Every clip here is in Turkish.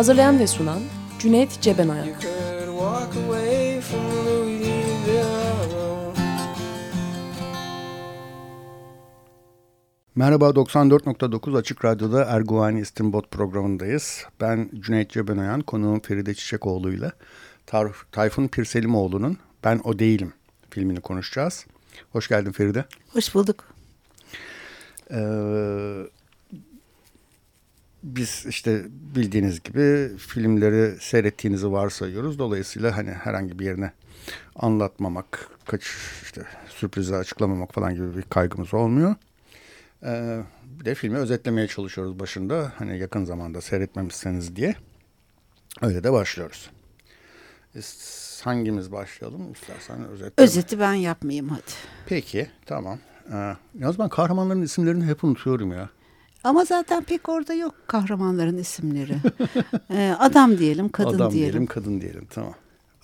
Hazırlayan ve sunan Cüneyt Cebenayak. Merhaba 94.9 Açık Radyo'da Erguvani İstimbot programındayız. Ben Cüneyt Cebenoyan, konuğum Feride Çiçekoğlu ile Tayfun Pirselimoğlu'nun Ben O Değilim filmini konuşacağız. Hoş geldin Feride. Hoş bulduk. Ee, biz işte bildiğiniz gibi filmleri seyrettiğinizi varsayıyoruz. Dolayısıyla hani herhangi bir yerine anlatmamak, kaç işte sürprizi açıklamamak falan gibi bir kaygımız olmuyor. Ee, bir de filmi özetlemeye çalışıyoruz başında. Hani yakın zamanda seyretmemişseniz diye. Öyle de başlıyoruz. Biz hangimiz başlayalım istersen özetle. Özeti ben yapmayayım hadi. Peki tamam. Ee, yalnız ben kahramanların isimlerini hep unutuyorum ya. Ama zaten pek orada yok kahramanların isimleri. ee, adam diyelim, kadın adam diyelim. diyelim, kadın diyelim. Tamam.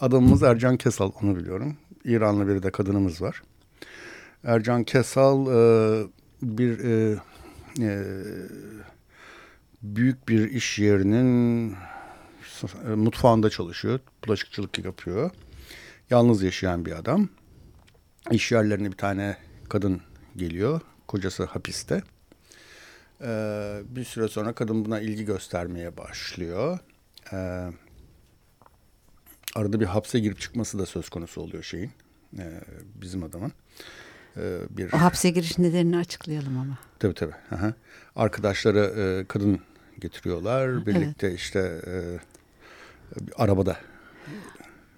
Adamımız Ercan Kesal, onu biliyorum. İranlı bir de kadınımız var. Ercan Kesal e, bir e, e, büyük bir iş yerinin e, mutfağında çalışıyor. Bulaşıkçılık yapıyor. Yalnız yaşayan bir adam. İş yerlerine bir tane kadın geliyor. Kocası hapiste. Ee, bir süre sonra kadın buna ilgi göstermeye başlıyor. Ee, arada bir hapse girip çıkması da söz konusu oluyor şeyin. Ee, bizim adamın. Ee, bir... O hapse giriş nedenini açıklayalım ama. Tabii tabii. Aha. Arkadaşları e, kadın getiriyorlar. Birlikte evet. işte e, arabada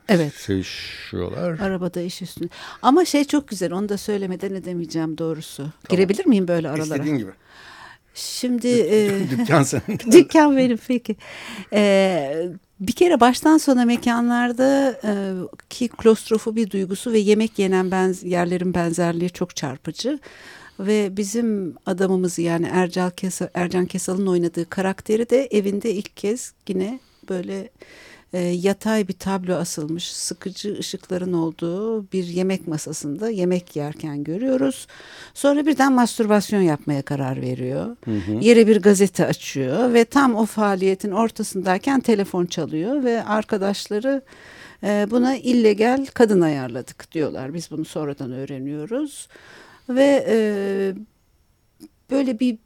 Evet. Sevişiyorlar. Arabada iş üstünde. Ama şey çok güzel onu da söylemeden edemeyeceğim doğrusu. Tamam. Girebilir miyim böyle aralara? İstediğin gibi. Şimdi e, dükkan senin. dükkan benim peki. E, bir kere baştan sona mekanlarda e, ki klostrofobi duygusu ve yemek yenen benz, yerlerin benzerliği çok çarpıcı. Ve bizim adamımız yani Ercal Kesal, Ercan Kesal'ın oynadığı karakteri de evinde ilk kez yine böyle e, yatay bir tablo asılmış sıkıcı ışıkların olduğu bir yemek masasında yemek yerken görüyoruz. Sonra birden mastürbasyon yapmaya karar veriyor. Hı hı. Yere bir gazete açıyor ve tam o faaliyetin ortasındayken telefon çalıyor ve arkadaşları e, buna illegal kadın ayarladık diyorlar. Biz bunu sonradan öğreniyoruz ve e, böyle bir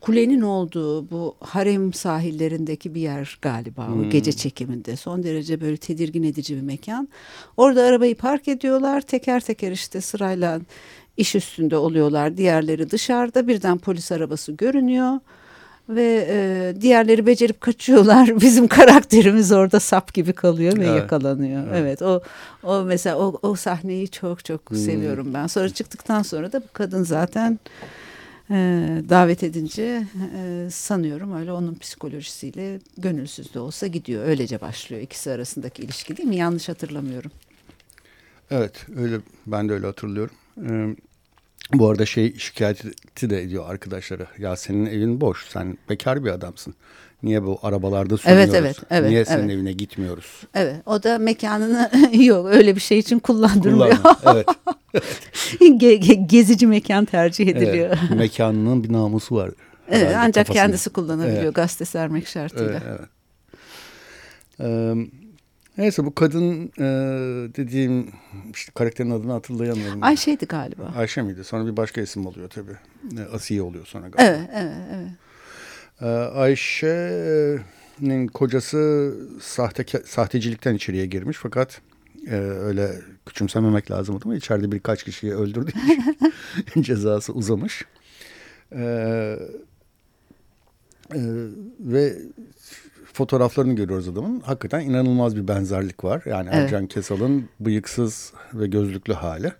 kulenin olduğu bu harem sahillerindeki bir yer galiba hmm. o gece çekiminde. Son derece böyle tedirgin edici bir mekan. Orada arabayı park ediyorlar. Teker teker işte sırayla iş üstünde oluyorlar. Diğerleri dışarıda. Birden polis arabası görünüyor. Ve e, diğerleri becerip kaçıyorlar. Bizim karakterimiz orada sap gibi kalıyor ve evet. yakalanıyor. Evet. evet o o mesela o, o sahneyi çok çok hmm. seviyorum ben. Sonra çıktıktan sonra da bu kadın zaten e, davet edince e, sanıyorum öyle onun psikolojisiyle gönülsüz de olsa gidiyor. Öylece başlıyor ikisi arasındaki ilişki değil mi? Yanlış hatırlamıyorum. Evet öyle ben de öyle hatırlıyorum. Ee, bu arada şey şikayeti de ediyor arkadaşlara. Ya senin evin boş. Sen bekar bir adamsın. Niye bu arabalarda sürüyoruz? Evet, evet, evet. Niye senin evet. evine gitmiyoruz? Evet. O da mekanını yok öyle bir şey için kullandırmıyor. evet. Ge gezici mekan tercih ediliyor. Evet, mekanının bir namusu var. Evet, ancak kafasında. kendisi kullanabiliyor evet. gazete sermek şartıyla. Evet, evet. Ee, neyse bu kadın e, dediğim işte karakterin adını hatırlayamıyorum. Ayşe'ydi galiba. Ayşe miydi? Sonra bir başka isim oluyor tabii. Asiye oluyor sonra galiba. Evet, evet, evet. Ee, Ayşe'nin kocası sahte, sahtecilikten içeriye girmiş fakat e, öyle küçümsememek lazım ama içeride birkaç kişiyi öldürdüğü cezası uzamış. E, e, ve fotoğraflarını görüyoruz adamın. Hakikaten inanılmaz bir benzerlik var. Yani evet. Ercan Kesal'ın bıyıksız ve gözlüklü hali.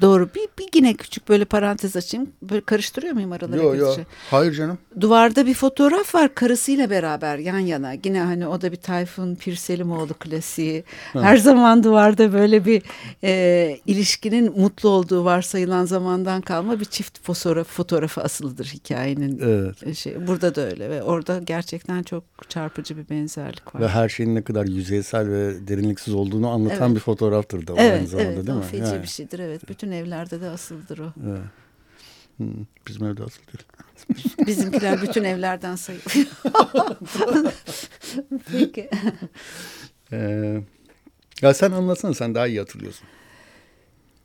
Doğru. Bir, bir yine küçük böyle parantez açayım. Böyle karıştırıyor muyum araları? Yok yok. Hayır canım. Duvarda bir fotoğraf var karısıyla beraber yan yana. Yine hani o da bir Tayfun Pirselimoğlu klasiği. Her zaman duvarda böyle bir e, ilişkinin mutlu olduğu varsayılan zamandan kalma bir çift fotoğraf, fotoğrafı asılıdır hikayenin. Evet. Şey. Burada da öyle ve orada gerçekten çok çarpıcı bir benzerlik var. Ve her şeyin ne kadar yüzeysel ve derinliksiz olduğunu anlatan evet. bir fotoğraftır da o evet, aynı zamanda evet, değil mi? Evet, feci yani. bir şeydir. Evet, bütün evlerde de asıldır o. Evet. Hmm, bizim evde asıl değil. Bizimkiler bütün evlerden sayılıyor. Peki. Ee, ya sen anlatsana sen daha iyi hatırlıyorsun.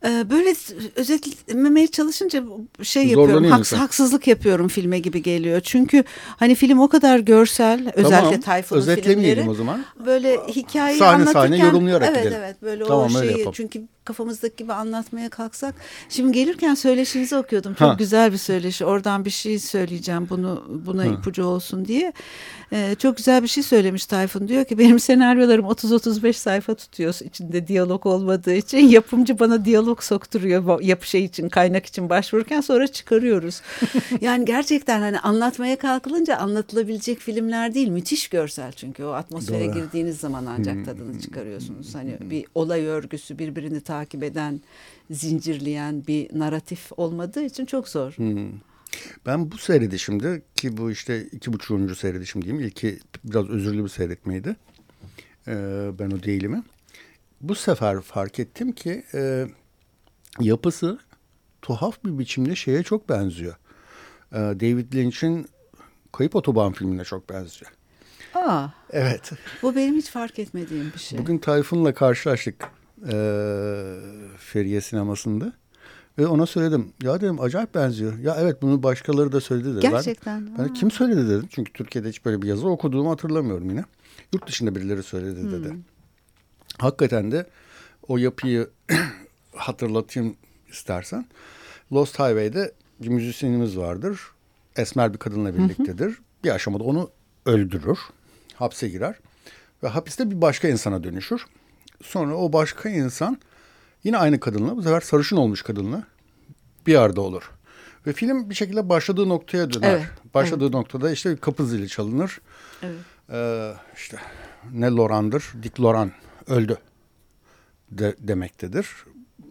Ee, böyle özetlememeye çalışınca şey yapıyorum. Haks, haksızlık yapıyorum filme gibi geliyor. Çünkü hani film o kadar görsel özellikle tamam, Tayfun'un filmleri. o zaman. Böyle hikayeyi sahne anlatırken. Sahne yorumlayarak evet, gidelim. Evet böyle tamam, o şeyi çünkü kafamızdaki gibi anlatmaya kalksak. Şimdi gelirken söyleşinizi okuyordum. Çok ha. güzel bir söyleşi. Oradan bir şey söyleyeceğim bunu buna ha. ipucu olsun diye. Ee, çok güzel bir şey söylemiş Tayfun. Diyor ki benim senaryolarım 30-35 sayfa tutuyor içinde diyalog olmadığı için. Yapımcı bana diyalog sokturuyor yapı şey için kaynak için başvururken sonra çıkarıyoruz. yani gerçekten hani anlatmaya kalkılınca anlatılabilecek filmler değil. Müthiş görsel çünkü o atmosfere Doğru. girdiğiniz zaman ancak hmm. tadını çıkarıyorsunuz. Hani bir olay örgüsü birbirini takip eden, zincirleyen bir naratif olmadığı için çok zor. Hmm. Ben bu seyredişimde ki bu işte iki buçuğuncu seyredişim diyeyim. İlki biraz özürlü bir seyretmeydi. Ee, ben o değilimi. Bu sefer fark ettim ki e, yapısı tuhaf bir biçimde şeye çok benziyor. Ee, David Lynch'in Kayıp Otoban filmine çok benziyor. Aa, evet. Bu benim hiç fark etmediğim bir şey. Bugün Tayfun'la karşılaştık e, Feriye sinemasında. Ve ona söyledim. Ya dedim acayip benziyor. Ya evet bunu başkaları da söyledi dedi. Gerçekten. Ben, ben kim söyledi dedim. Çünkü Türkiye'de hiç böyle bir yazı okuduğumu hatırlamıyorum yine. Yurt dışında birileri söyledi hmm. dedi. Hakikaten de o yapıyı hatırlatayım istersen. Lost Highway'de bir müzisyenimiz vardır. Esmer bir kadınla birliktedir. Bir aşamada onu öldürür. Hapse girer. Ve hapiste bir başka insana dönüşür. Sonra o başka insan yine aynı kadınla bu sefer sarışın olmuş kadınla bir arada olur. Ve film bir şekilde başladığı noktaya döner. Evet, başladığı evet. noktada işte kapı zili çalınır. Evet. Ee, işte ne Loran'dır, Dick Loran öldü de, demektedir.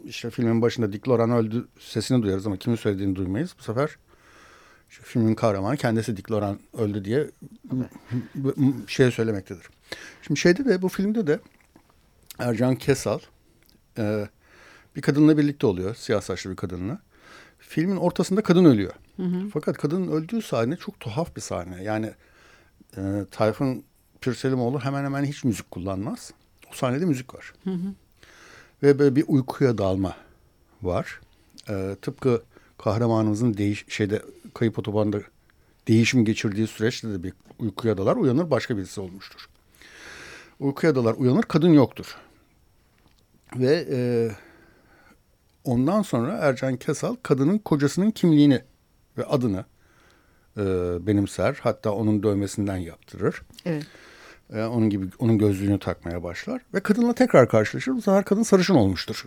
İşte filmin başında Dick Loran öldü sesini duyarız ama kimin söylediğini duymayız. Bu sefer işte filmin kahramanı kendisi Dick Loran öldü diye evet. şey söylemektedir. Şimdi şeyde de bu filmde de Ercan Kesal e, bir kadınla birlikte oluyor. Siyah saçlı bir kadınla. Filmin ortasında kadın ölüyor. Hı hı. Fakat kadının öldüğü sahne çok tuhaf bir sahne. Yani e, Tayfun Pirselimoğlu hemen hemen hiç müzik kullanmaz. O sahnede müzik var. Hı hı. Ve böyle bir uykuya dalma var. E, tıpkı kahramanımızın değiş şeyde kayıp otobanda değişim geçirdiği süreçte de bir uykuya dalar uyanır başka birisi olmuştur. Uykuya dalar uyanır kadın yoktur. Ve e, ondan sonra Ercan Kesal kadının kocasının kimliğini ve adını e, benimser. Hatta onun dövmesinden yaptırır. Evet. E, onun gibi onun gözlüğünü takmaya başlar. Ve kadınla tekrar karşılaşır. Bu sefer kadın sarışın olmuştur.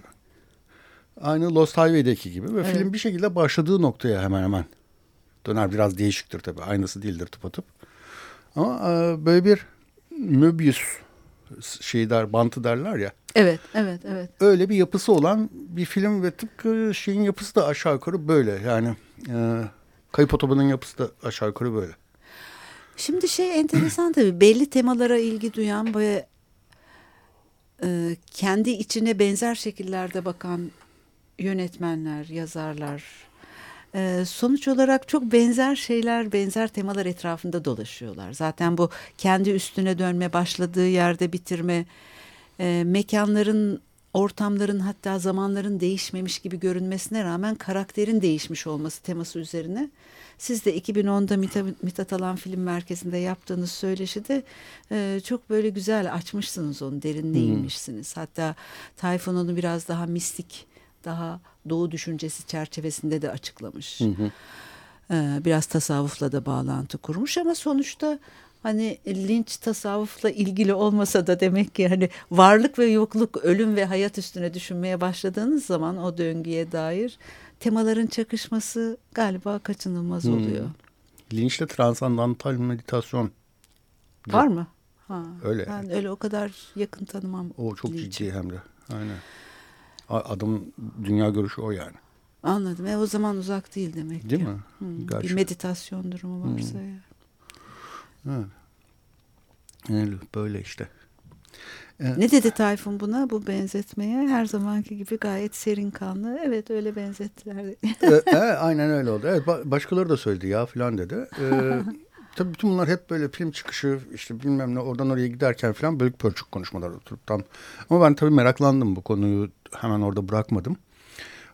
Aynı Lost Highway'deki gibi. Ve evet. film bir şekilde başladığı noktaya hemen hemen döner. Biraz değişiktir tabii. Aynısı değildir tıpatıp. Ama e, böyle bir Möbius şey der, bantı derler ya. Evet, evet, evet. Öyle bir yapısı olan bir film ve tıpkı şeyin yapısı da aşağı yukarı böyle. Yani e, Kayıp Otoban'ın yapısı da aşağı yukarı böyle. Şimdi şey enteresan tabii belli temalara ilgi duyan ve e, kendi içine benzer şekillerde bakan yönetmenler, yazarlar, sonuç olarak çok benzer şeyler, benzer temalar etrafında dolaşıyorlar. Zaten bu kendi üstüne dönme, başladığı yerde bitirme, e, mekanların, ortamların hatta zamanların değişmemiş gibi görünmesine rağmen karakterin değişmiş olması teması üzerine. Siz de 2010'da Mithat Alan Film Merkezi'nde yaptığınız söyleşide e, çok böyle güzel açmışsınız onu, derinine inmişsiniz. Hatta Tayfun onu biraz daha mistik daha doğu düşüncesi çerçevesinde de açıklamış. Hı hı. Ee, biraz tasavvufla da bağlantı kurmuş ama sonuçta hani linç tasavvufla ilgili olmasa da demek ki hani varlık ve yokluk, ölüm ve hayat üstüne düşünmeye başladığınız zaman o döngüye dair temaların çakışması galiba kaçınılmaz hmm. oluyor. Linçle transandantal meditasyon. Var mı? Ha, öyle. Ben öyle o kadar yakın tanımam. O çok linç. ciddi hem de. Aynen. Adam dünya görüşü o yani. Anladım. E o zaman uzak değil demek Değil ki. mi? Hmm, bir meditasyon durumu varsa hmm. ya. Evet. Öyle, böyle işte. Evet. Ne dedi Tayfun buna bu benzetmeye? Her zamanki gibi gayet serin kanlı. Evet öyle benzettiler. e, e, aynen öyle oldu. Evet, başkaları da söyledi ya falan dedi. Ee, tabii bütün bunlar hep böyle film çıkışı işte bilmem ne oradan oraya giderken falan bölük pörçük konuşmalar oturup tam. Ama ben tabii meraklandım bu konuyu hemen orada bırakmadım.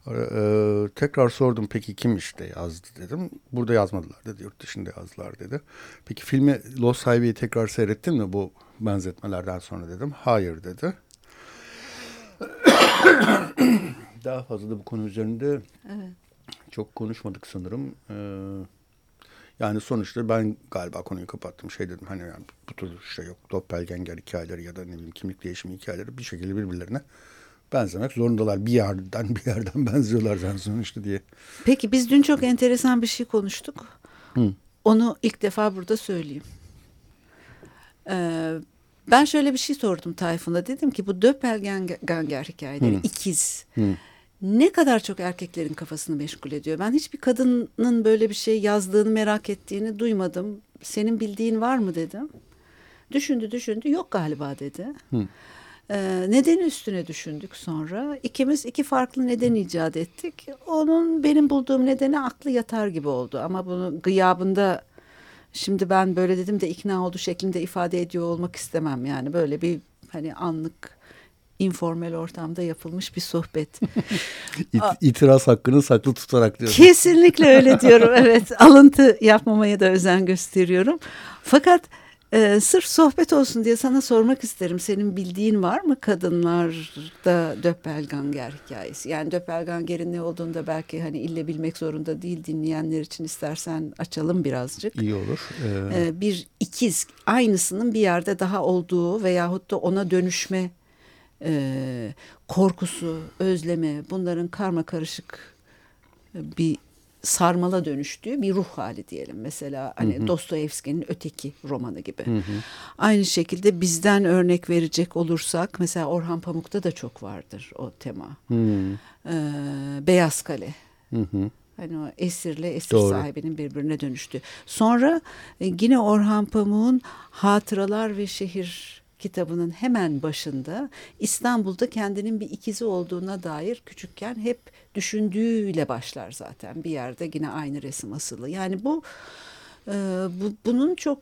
Ee, tekrar sordum peki kim işte yazdı dedim. Burada yazmadılar dedi yurt dışında yazdılar dedi. Peki filmi Lost Highway'i tekrar seyrettin mi bu benzetmelerden sonra dedim. Hayır dedi. Daha fazla da bu konu üzerinde evet. çok konuşmadık sanırım. Ee, yani sonuçta ben galiba konuyu kapattım. Şey dedim hani yani bu tür şey yok. Doppelganger hikayeleri ya da ne bileyim kimlik değişimi hikayeleri bir şekilde birbirlerine benzemek zorundalar. Bir yerden bir yerden benziyorlar zaten sonuçta diye. Peki biz dün çok enteresan bir şey konuştuk. Hı. Onu ilk defa burada söyleyeyim. Ee, ben şöyle bir şey sordum Tayfun'a. Dedim ki bu Doppelganger hikayeleri Hı. ikiz. Hı. Ne kadar çok erkeklerin kafasını meşgul ediyor. Ben hiçbir kadının böyle bir şey yazdığını merak ettiğini duymadım. Senin bildiğin var mı dedim. Düşündü düşündü yok galiba dedi. Hı. Ee, nedeni üstüne düşündük sonra. İkimiz iki farklı neden icat ettik. Onun benim bulduğum nedeni aklı yatar gibi oldu. Ama bunu gıyabında şimdi ben böyle dedim de ikna oldu şeklinde ifade ediyor olmak istemem. Yani böyle bir hani anlık informal ortamda yapılmış bir sohbet. İt, itiraz hakkını saklı tutarak diyorum. Kesinlikle öyle diyorum. Evet alıntı yapmamaya da özen gösteriyorum. Fakat ee, sırf sohbet olsun diye sana sormak isterim. Senin bildiğin var mı kadınlarda Döppelganger hikayesi? Yani Döppelganger'in ne olduğunu da belki hani ille bilmek zorunda değil dinleyenler için istersen açalım birazcık. İyi olur. Ee... Ee, bir ikiz aynısının bir yerde daha olduğu veyahut da ona dönüşme e, korkusu, özleme bunların karma karışık bir sarmala dönüştüğü bir ruh hali diyelim. Mesela hani Dostoyevski'nin Öteki romanı gibi. Hı hı. Aynı şekilde bizden örnek verecek olursak mesela Orhan Pamuk'ta da çok vardır o tema. Hı. Ee, Beyaz Kale. Hı hı. Hani o esirle esir Doğru. sahibinin birbirine dönüştü. Sonra e, yine Orhan Pamuk'un Hatıralar ve Şehir kitabının hemen başında İstanbul'da kendinin bir ikizi olduğuna dair küçükken hep düşündüğüyle başlar zaten. Bir yerde yine aynı resim asılı. Yani bu, e, bu bunun çok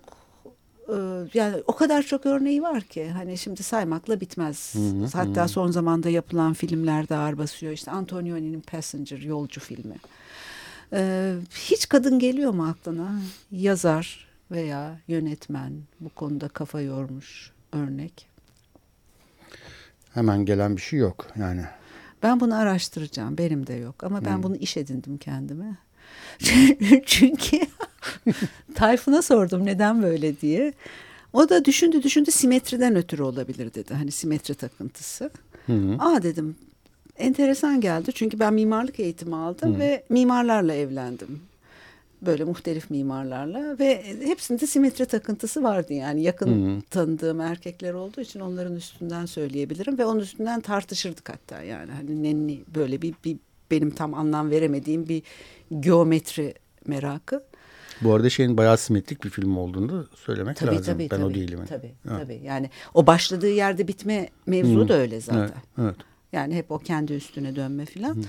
e, yani o kadar çok örneği var ki hani şimdi saymakla bitmez. Hı hı, Hatta hı. son zamanda yapılan filmlerde ağır basıyor. İşte Antonioni'nin Passenger yolcu filmi. Ee, hiç kadın geliyor mu aklına? Yazar veya yönetmen bu konuda kafa yormuş örnek? Hemen gelen bir şey yok yani. Ben bunu araştıracağım. Benim de yok ama ben hmm. bunu iş edindim kendime. Çünkü Tayfun'a sordum neden böyle diye. O da düşündü düşündü simetriden ötürü olabilir dedi. Hani simetri takıntısı. Hı hı. Aa dedim enteresan geldi. Çünkü ben mimarlık eğitimi aldım hı. ve mimarlarla evlendim böyle muhtelif mimarlarla ve hepsinde simetri takıntısı vardı yani yakın hı tanıdığım erkekler olduğu için onların üstünden söyleyebilirim ve onun üstünden tartışırdık hatta yani hani nenni böyle bir, bir benim tam anlam veremediğim bir geometri merakı. Bu arada şeyin bayağı simetrik bir film olduğunu söylemek tabii, lazım. Tabii, ben tabii, o değilim. Tabii, ha. tabii. Yani o başladığı yerde bitme mevzu hmm. da öyle zaten. Evet, evet. Yani hep o kendi üstüne dönme filan.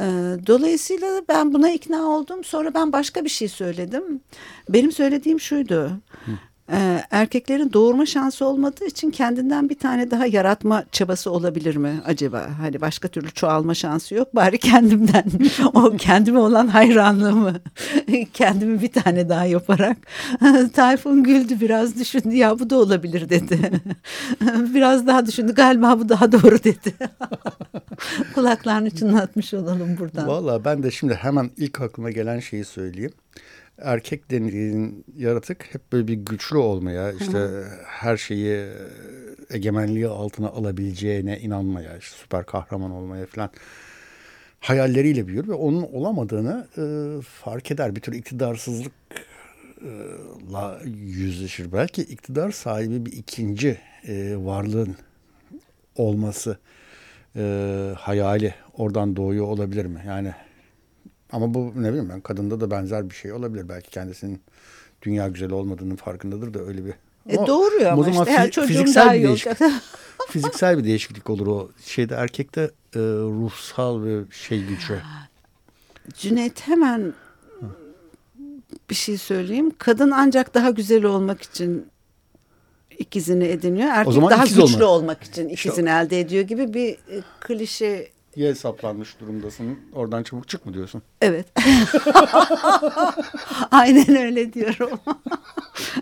Ee, dolayısıyla ben buna ikna oldum. Sonra ben başka bir şey söyledim. Benim söylediğim şuydu. Hı. Ee, erkeklerin doğurma şansı olmadığı için kendinden bir tane daha yaratma çabası olabilir mi acaba? Hani başka türlü çoğalma şansı yok. Bari kendimden o kendime olan hayranlığımı kendimi bir tane daha yaparak Tayfun güldü biraz düşündü ya bu da olabilir dedi. biraz daha düşündü galiba bu daha doğru dedi. Kulaklarını çınlatmış olalım buradan. Valla ben de şimdi hemen ilk aklıma gelen şeyi söyleyeyim. Erkek denildiğin yaratık hep böyle bir güçlü olmaya, işte her şeyi egemenliği altına alabileceğine inanmaya, işte süper kahraman olmaya falan hayalleriyle büyür ve onun olamadığını e, fark eder. Bir tür iktidarsızlıkla yüzleşir. Belki iktidar sahibi bir ikinci e, varlığın olması e, hayali oradan doğuyor olabilir mi? Yani ama bu ne bileyim ben kadında da benzer bir şey olabilir. Belki kendisinin dünya güzeli olmadığının farkındadır da öyle bir. E doğru ama, ama işte her çocuğum daha iyi olacak. fiziksel bir değişiklik olur o. Şeyde erkekte e, ruhsal bir şey gücü. Cüneyt hemen bir şey söyleyeyim. Kadın ancak daha güzel olmak için ikizini ediniyor. Erkek o zaman daha güçlü olmak. olmak için ikizini işte, elde ediyor gibi bir e, klişe ye saplanmış durumdasın. Oradan çabuk çık mı diyorsun? Evet. Aynen öyle diyorum.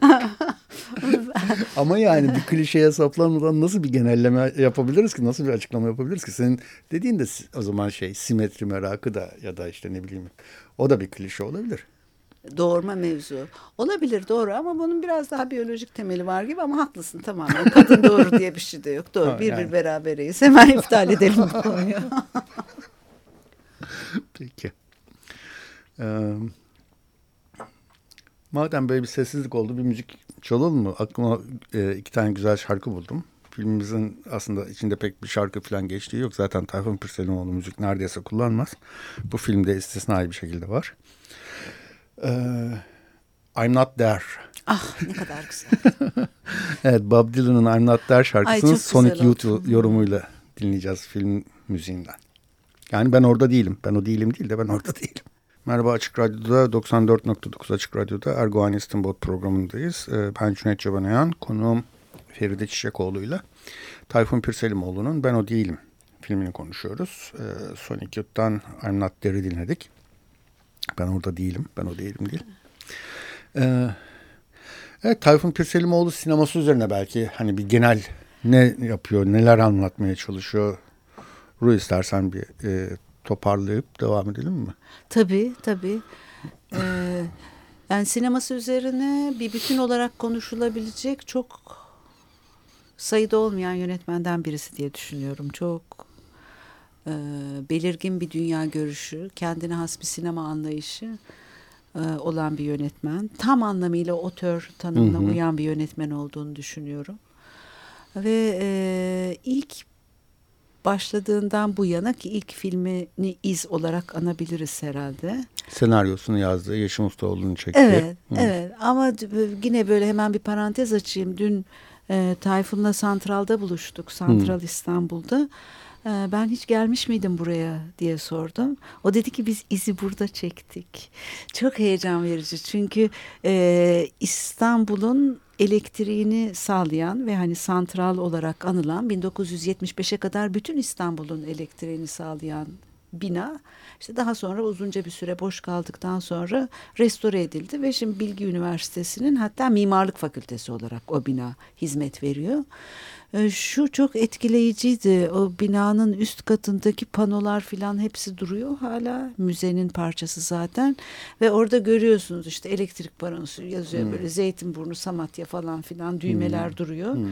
Ama yani bir klişeye saplanmadan nasıl bir genelleme yapabiliriz ki? Nasıl bir açıklama yapabiliriz ki? Senin dediğin de o zaman şey simetri merakı da ya da işte ne bileyim o da bir klişe olabilir doğurma mevzu. Olabilir doğru ama bunun biraz daha biyolojik temeli var gibi ama haklısın tamamen. Kadın doğru diye bir şey de yok. Doğru ha, bir yani. bir berabereyiz. Hemen iptal edelim bu konuyu. Peki. Ee, madem böyle bir sessizlik oldu bir müzik çalalım mı? Aklıma e, iki tane güzel şarkı buldum. Filmimizin aslında içinde pek bir şarkı falan geçtiği yok. Zaten Tayfun Pürselimoğlu müzik neredeyse kullanmaz. Bu filmde istisnai bir şekilde var. Ee, I'm Not There. Ah ne kadar güzel. evet Bob Dylan'ın I'm Not There şarkısını Ay, Sonic Youth yorumuyla dinleyeceğiz film müziğinden. Yani ben orada değilim. Ben o değilim değil de ben orada değilim. Merhaba Açık Radyo'da 94.9 Açık Radyo'da Erguvan İstinbot programındayız. Ee, ben Cüneyt Çabanayan, konuğum Feride Çiçekoğlu'yla Tayfun Pirselimoğlu'nun Ben O Değilim filmini konuşuyoruz. Ee, Sonic Youth'tan I'm Not There'i dinledik. Ben orada değilim. Ben o değilim değil. Ee, evet Tayfun Pirselimoğlu sineması üzerine belki hani bir genel ne yapıyor, neler anlatmaya çalışıyor. Ru istersen bir e, toparlayıp devam edelim mi? Tabii tabii. Ee, yani sineması üzerine bir bütün olarak konuşulabilecek çok sayıda olmayan yönetmenden birisi diye düşünüyorum. Çok e, belirgin bir dünya görüşü, kendine has bir sinema anlayışı e, olan bir yönetmen. Tam anlamıyla otör tanımına hı hı. uyan bir yönetmen olduğunu düşünüyorum. Ve e, ilk başladığından bu yana ki ilk filmini iz olarak anabiliriz herhalde. Senaryosunu yazdı, Yaşım Ustaoğlu'nun çekti. Evet, Hı. evet ama yine böyle hemen bir parantez açayım. Dün e, Tayfun'la Santral'da buluştuk, Santral Hı. İstanbul'da. Ee, ben hiç gelmiş miydim buraya diye sordum. O dedi ki biz izi burada çektik. Çok heyecan verici çünkü e, İstanbul'un elektriğini sağlayan ve hani santral olarak anılan 1975'e kadar bütün İstanbul'un elektriğini sağlayan bina işte daha sonra uzunca bir süre boş kaldıktan sonra restore edildi ve şimdi Bilgi Üniversitesi'nin hatta mimarlık fakültesi olarak o bina hizmet veriyor. Ee, şu çok etkileyiciydi. O binanın üst katındaki panolar filan hepsi duruyor hala. Müzenin parçası zaten. Ve orada görüyorsunuz işte elektrik panosu yazıyor hmm. böyle Zeytinburnu, Samatya falan filan düğmeler hmm. duruyor. Hmm.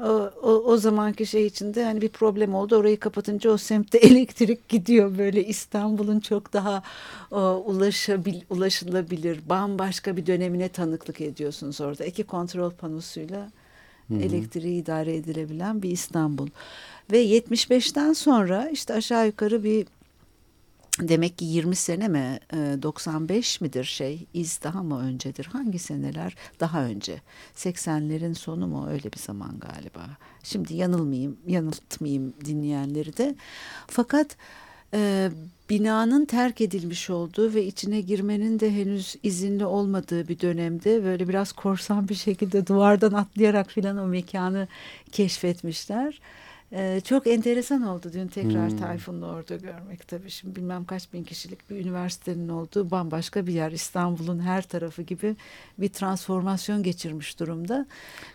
O, o, o zamanki şey içinde hani bir problem oldu. Orayı kapatınca o semtte elektrik gidiyor. Böyle İstanbul'un çok daha o, ulaşabil, ulaşılabilir, bambaşka bir dönemine tanıklık ediyorsunuz orada. İki kontrol panosuyla Hı -hı. elektriği idare edilebilen bir İstanbul. Ve 75'ten sonra işte aşağı yukarı bir demek ki 20 sene mi 95 e, midir şey iz daha mı öncedir? Hangi seneler daha önce? 80'lerin sonu mu? Öyle bir zaman galiba. Şimdi yanılmayayım yanıltmayayım dinleyenleri de. Fakat e, binanın terk edilmiş olduğu ve içine girmenin de henüz izinli olmadığı bir dönemde böyle biraz korsan bir şekilde duvardan atlayarak filan o mekanı keşfetmişler. Ee, çok enteresan oldu dün tekrar hmm. Tayfun'u orada görmek tabii. Şimdi bilmem kaç bin kişilik bir üniversitenin olduğu bambaşka bir yer. İstanbul'un her tarafı gibi bir transformasyon geçirmiş durumda.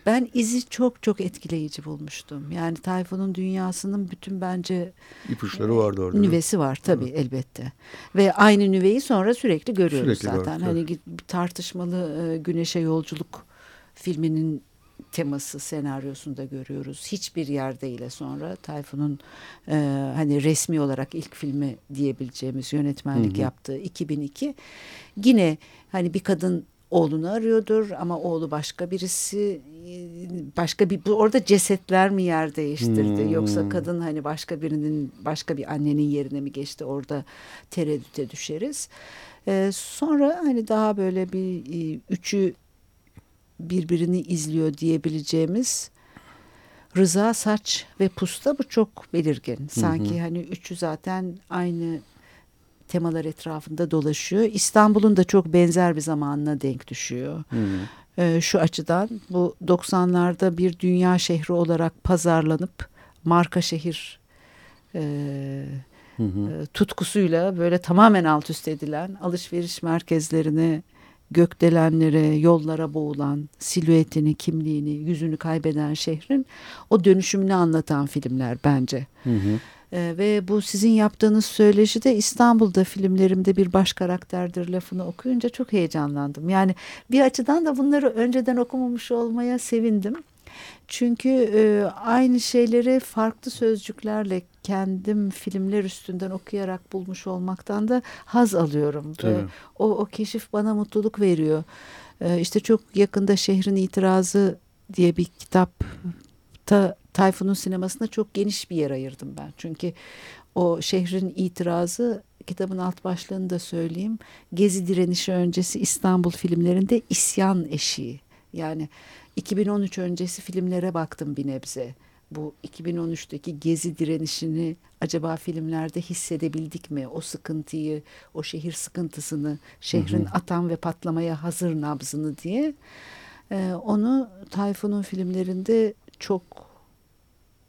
Ben izi çok çok etkileyici bulmuştum. Yani Tayfun'un dünyasının bütün bence ipuçları vardı orada. Nüvesi var tabii evet. elbette. Ve aynı nüveyi sonra sürekli görüyoruz sürekli zaten. Var, hani tartışmalı e, Güneşe Yolculuk filminin teması senaryosunda görüyoruz. Hiçbir yerde ile sonra Tayfun'un e, hani resmi olarak ilk filmi diyebileceğimiz yönetmenlik hı hı. yaptığı 2002. Yine hani bir kadın oğlunu arıyordur ama oğlu başka birisi başka bir orada cesetler mi yer değiştirdi hmm. yoksa kadın hani başka birinin başka bir annenin yerine mi geçti orada tereddüte düşeriz. Ee, sonra hani daha böyle bir e, üçü birbirini izliyor diyebileceğimiz Rıza Saç ve Pusta bu çok belirgin. Sanki hı hı. hani üçü zaten aynı temalar etrafında dolaşıyor. İstanbul'un da çok benzer bir zamanına denk düşüyor. Hı hı. Ee, şu açıdan bu 90'larda bir dünya şehri olarak pazarlanıp marka şehir e, hı hı. E, tutkusuyla böyle tamamen alt üst edilen alışveriş merkezlerini gökdelenlere, yollara boğulan, silüetini, kimliğini, yüzünü kaybeden şehrin o dönüşümünü anlatan filmler bence. Hı hı. Ee, ve bu sizin yaptığınız söyleşi de İstanbul'da filmlerimde bir baş karakterdir lafını okuyunca çok heyecanlandım. Yani bir açıdan da bunları önceden okumamış olmaya sevindim. Çünkü e, aynı şeyleri farklı sözcüklerle kendim filmler üstünden okuyarak bulmuş olmaktan da haz alıyorum. Ve o, o keşif bana mutluluk veriyor. E, işte çok yakında Şehrin İtirazı diye bir kitap ta Tayfun'un sinemasına çok geniş bir yer ayırdım ben. Çünkü o Şehrin İtirazı kitabın alt başlığını da söyleyeyim. Gezi direnişi öncesi İstanbul filmlerinde isyan eşiği. Yani 2013 öncesi filmlere baktım bir nebze. Bu 2013'teki gezi direnişini acaba filmlerde hissedebildik mi? O sıkıntıyı, o şehir sıkıntısını, şehrin hı hı. atan ve patlamaya hazır nabzını diye. Ee, onu Tayfun'un filmlerinde çok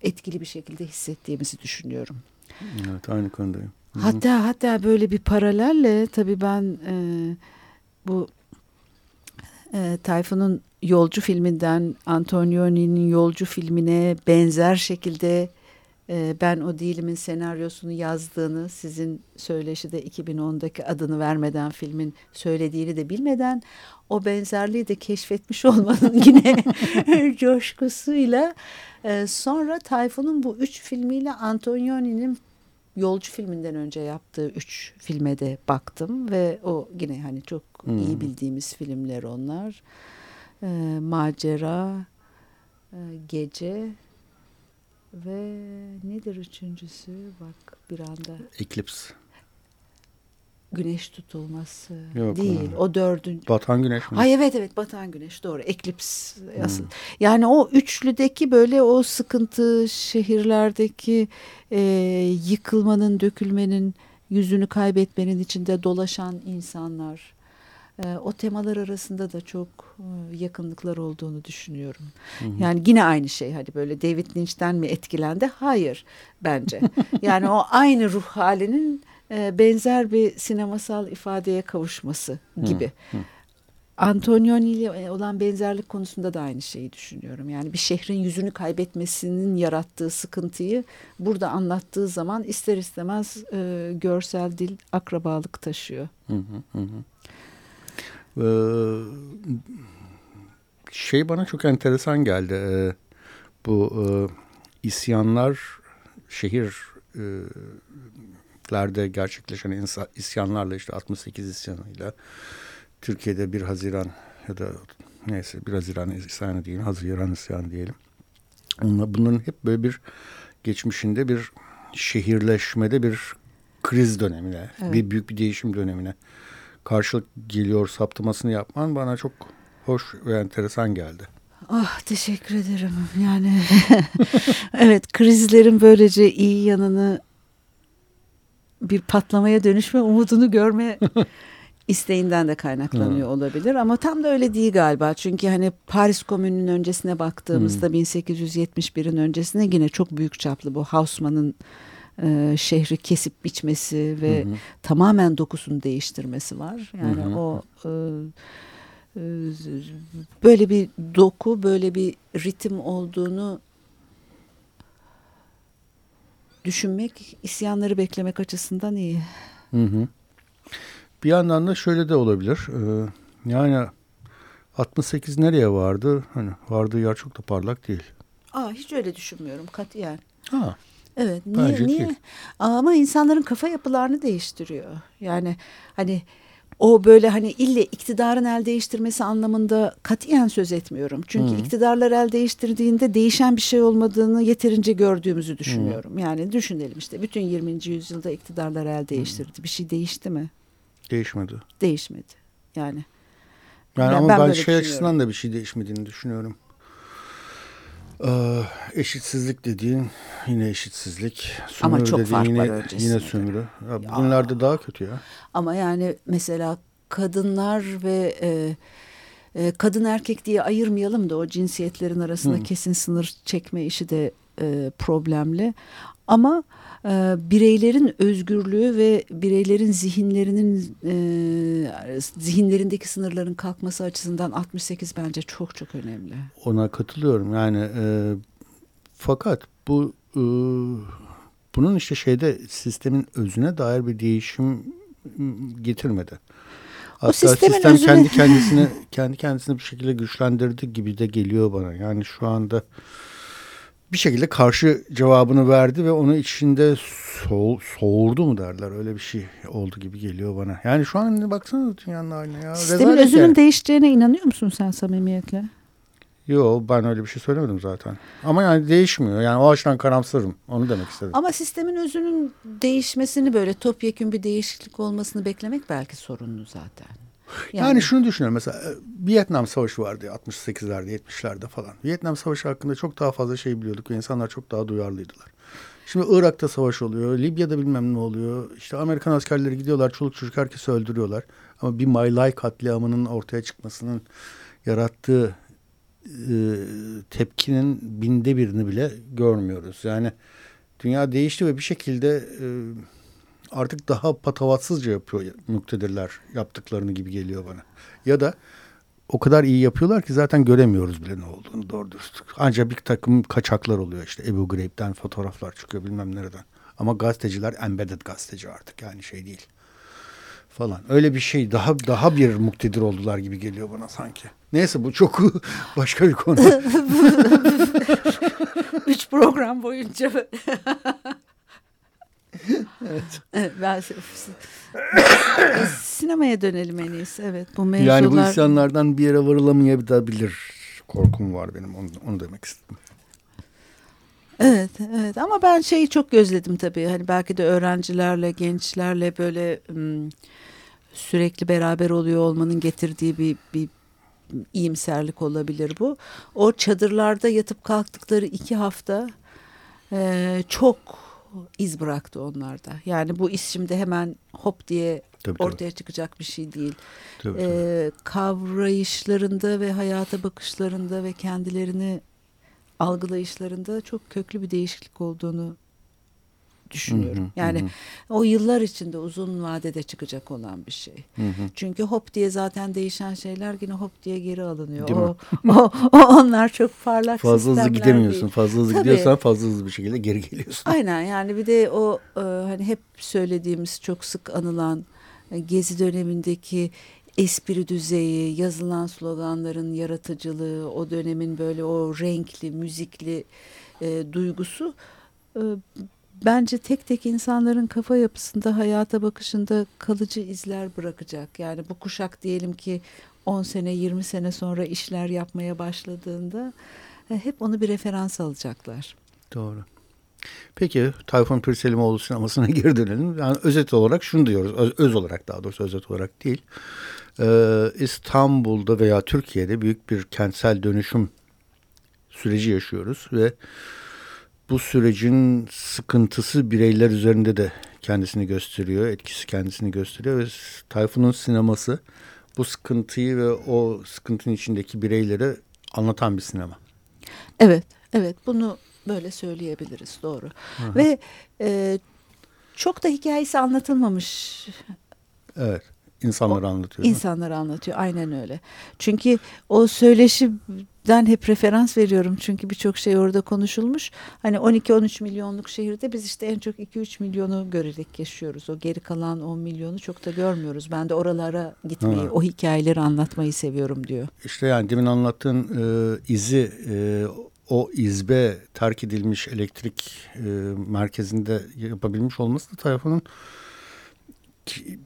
etkili bir şekilde hissettiğimizi düşünüyorum. Evet aynı konudayım. Hatta hatta böyle bir paralelle tabii ben e, bu e, Tayfun'un Yolcu filminden Antonioni'nin Yolcu filmine benzer şekilde e, Ben O Değilim'in senaryosunu yazdığını sizin söyleşide 2010'daki adını vermeden filmin söylediğini de bilmeden o benzerliği de keşfetmiş olmanın yine coşkusuyla e, sonra Tayfun'un bu üç filmiyle Antonioni'nin Yolcu filminden önce yaptığı üç filme de baktım ve o yine hani çok hmm. iyi bildiğimiz filmler onlar. E, macera, e, gece ve nedir üçüncüsü? Bak bir anda. Eclipse. Güneş tutulması Yok, değil. O dördüncü. Batan güneş mi? Ay evet evet batan güneş doğru. Eklips asıl. Hmm. Yani o üçlüdeki böyle o sıkıntı şehirlerdeki e, yıkılmanın, dökülmenin, yüzünü kaybetmenin içinde dolaşan insanlar. E, o temalar arasında da çok e, yakınlıklar olduğunu düşünüyorum. Hı hı. Yani yine aynı şey hani böyle David Lynch'ten mi etkilendi? Hayır bence. yani o aynı ruh halinin e, benzer bir sinemasal ifadeye kavuşması gibi. Hı, hı. Antonioni ile olan benzerlik konusunda da aynı şeyi düşünüyorum. Yani bir şehrin yüzünü kaybetmesinin yarattığı sıkıntıyı burada anlattığı zaman ister istemez e, görsel dil akrabalık taşıyor. Hı hı hı. Ee, şey bana çok enteresan geldi. Ee, bu e, isyanlar şehir e, lerde gerçekleşen insan, isyanlarla işte 68 isyanıyla Türkiye'de 1 Haziran ya da neyse 1 Haziran isyanı diyelim, Haziran isyanı diyelim. Onunla, bunların hep böyle bir geçmişinde bir şehirleşmede bir kriz dönemine, evet. bir büyük bir değişim dönemine karşılık geliyor saptamasını yapman bana çok hoş ve enteresan geldi. Ah teşekkür ederim. Yani evet krizlerin böylece iyi yanını bir patlamaya dönüşme umudunu görme isteğinden de kaynaklanıyor olabilir ama tam da öyle değil galiba. Çünkü hani Paris Komünü'nün öncesine baktığımızda Hı. 1871'in öncesine yine çok büyük çaplı bu Haussmann'ın e, şehri kesip biçmesi ve hı hı. tamamen dokusunu değiştirmesi var. Yani hı hı. o e, e, böyle bir doku, böyle bir ritim olduğunu düşünmek, isyanları beklemek açısından iyi. Hı hı. Bir yandan da şöyle de olabilir. Ee, yani 68 nereye vardı? Hani vardığı yer çok da parlak değil. Aa, hiç öyle düşünmüyorum katiyen. Ha. Evet. Niye, Bence niye? Değil. Ama insanların kafa yapılarını değiştiriyor. Yani hani o böyle hani ille iktidarın el değiştirmesi anlamında katiyen söz etmiyorum. Çünkü hmm. iktidarlar el değiştirdiğinde değişen bir şey olmadığını yeterince gördüğümüzü düşünüyorum. Hmm. Yani düşünelim işte bütün 20. yüzyılda iktidarlar el değiştirdi. Hmm. Bir şey değişti mi? Değişmedi. Değişmedi. Yani. Yani ben, ama ben, ben şey açısından da bir şey değişmediğini düşünüyorum. Ee, eşitsizlik dediğin yine eşitsizlik. Sömürü Ama çok fark yine, var öncesinde. Yine sömürü. Ya, bugünlerde ya. daha kötü ya. Ama yani mesela kadınlar ve e, e, kadın erkek diye ayırmayalım da o cinsiyetlerin arasında Hı. kesin sınır çekme işi de e, problemli. Ama e, bireylerin özgürlüğü ve bireylerin zihinlerinin e, zihinlerindeki sınırların kalkması açısından 68 bence çok çok önemli. Ona katılıyorum yani e, fakat bu e, bunun işte şeyde sistemin özüne dair bir değişim getirmedi. Hatta sistem özüne... kendi kendisini kendi kendisini bir şekilde güçlendirdi gibi de geliyor bana. Yani şu anda bir şekilde karşı cevabını verdi ve onu içinde soğ, soğurdu mu derler. Öyle bir şey oldu gibi geliyor bana. Yani şu an baksana dünyanın haline ya. Sistemin özünün yani. değişeceğine inanıyor musun sen samimiyetle? Yok ben öyle bir şey söylemedim zaten. Ama yani değişmiyor. Yani o açıdan karamsarım. Onu demek istedim. Ama sistemin özünün değişmesini böyle topyekun bir değişiklik olmasını beklemek belki sorunlu zaten. Yani, yani şunu düşünüyorum mesela e, Vietnam Savaşı vardı 68'lerde 70'lerde falan. Vietnam Savaşı hakkında çok daha fazla şey biliyorduk ve insanlar çok daha duyarlıydılar. Şimdi Irak'ta savaş oluyor, Libya'da bilmem ne oluyor. İşte Amerikan askerleri gidiyorlar, çoluk çocuk herkesi öldürüyorlar. Ama bir My Lai katliamının ortaya çıkmasının yarattığı e, tepkinin binde birini bile görmüyoruz. Yani dünya değişti ve bir şekilde e, artık daha patavatsızca yapıyor muktedirler yaptıklarını gibi geliyor bana. Ya da o kadar iyi yapıyorlar ki zaten göremiyoruz bile ne olduğunu doğru dürüst. Ancak bir takım kaçaklar oluyor işte Ebu Ghraib'den fotoğraflar çıkıyor bilmem nereden. Ama gazeteciler embedded gazeteci artık yani şey değil falan. Öyle bir şey daha daha bir muktedir oldular gibi geliyor bana sanki. Neyse bu çok başka bir konu. Üç program boyunca evet. evet ben sinemaya dönelim en iyisi. Evet bu mevzular. Yani bu isyanlardan bir yere varılamayabilir korkum var benim onu, onu demek istedim. Evet, evet ama ben şeyi çok gözledim tabii. Hani belki de öğrencilerle, gençlerle böyle sürekli beraber oluyor olmanın getirdiği bir, bir iyimserlik olabilir bu. O çadırlarda yatıp kalktıkları iki hafta e, çok iz bıraktı onlarda. Yani bu iz şimdi hemen hop diye tabii, ortaya tabii. çıkacak bir şey değil. Tabii, ee, kavrayışlarında ve hayata bakışlarında ve kendilerini algılayışlarında çok köklü bir değişiklik olduğunu düşünüyorum. Hı hı, yani hı. o yıllar içinde uzun vadede çıkacak olan bir şey. Hı hı. Çünkü hop diye zaten değişen şeyler yine hop diye geri alınıyor. o, o, o onlar çok parlak Fazla hızlı gidemiyorsun. Değil. Fazla hızlı Tabii. gidiyorsan fazla hızlı bir şekilde geri geliyorsun. Aynen yani bir de o e, hani hep söylediğimiz çok sık anılan e, gezi dönemindeki espri düzeyi, yazılan sloganların yaratıcılığı, o dönemin böyle o renkli, müzikli e, duygusu e, bence tek tek insanların kafa yapısında, hayata bakışında kalıcı izler bırakacak. Yani bu kuşak diyelim ki 10 sene, 20 sene sonra işler yapmaya başladığında e, hep onu bir referans alacaklar. Doğru. Peki Tayfun Pirselimoğlu sinemasına geri dönelim. Yani özet olarak şunu diyoruz. Öz, öz olarak daha doğrusu özet olarak değil. Ee, İstanbul'da veya Türkiye'de büyük bir kentsel dönüşüm süreci yaşıyoruz ve bu sürecin sıkıntısı bireyler üzerinde de kendisini gösteriyor, etkisi kendisini gösteriyor ve Tayfun'un sineması bu sıkıntıyı ve o sıkıntının içindeki bireyleri anlatan bir sinema. Evet, evet bunu böyle söyleyebiliriz doğru. Hı-hı. Ve e, çok da hikayesi anlatılmamış. Evet. İnsanları o, anlatıyor. İnsanları anlatıyor aynen öyle. Çünkü o söyleşiden hep referans veriyorum. Çünkü birçok şey orada konuşulmuş. Hani 12-13 milyonluk şehirde biz işte en çok 2-3 milyonu görerek yaşıyoruz. O geri kalan 10 milyonu çok da görmüyoruz. Ben de oralara gitmeyi, ha. o hikayeleri anlatmayı seviyorum diyor. İşte yani demin anlattığın e, izi e, o izbe terk edilmiş elektrik e, merkezinde yapabilmiş olması da Tayfun'un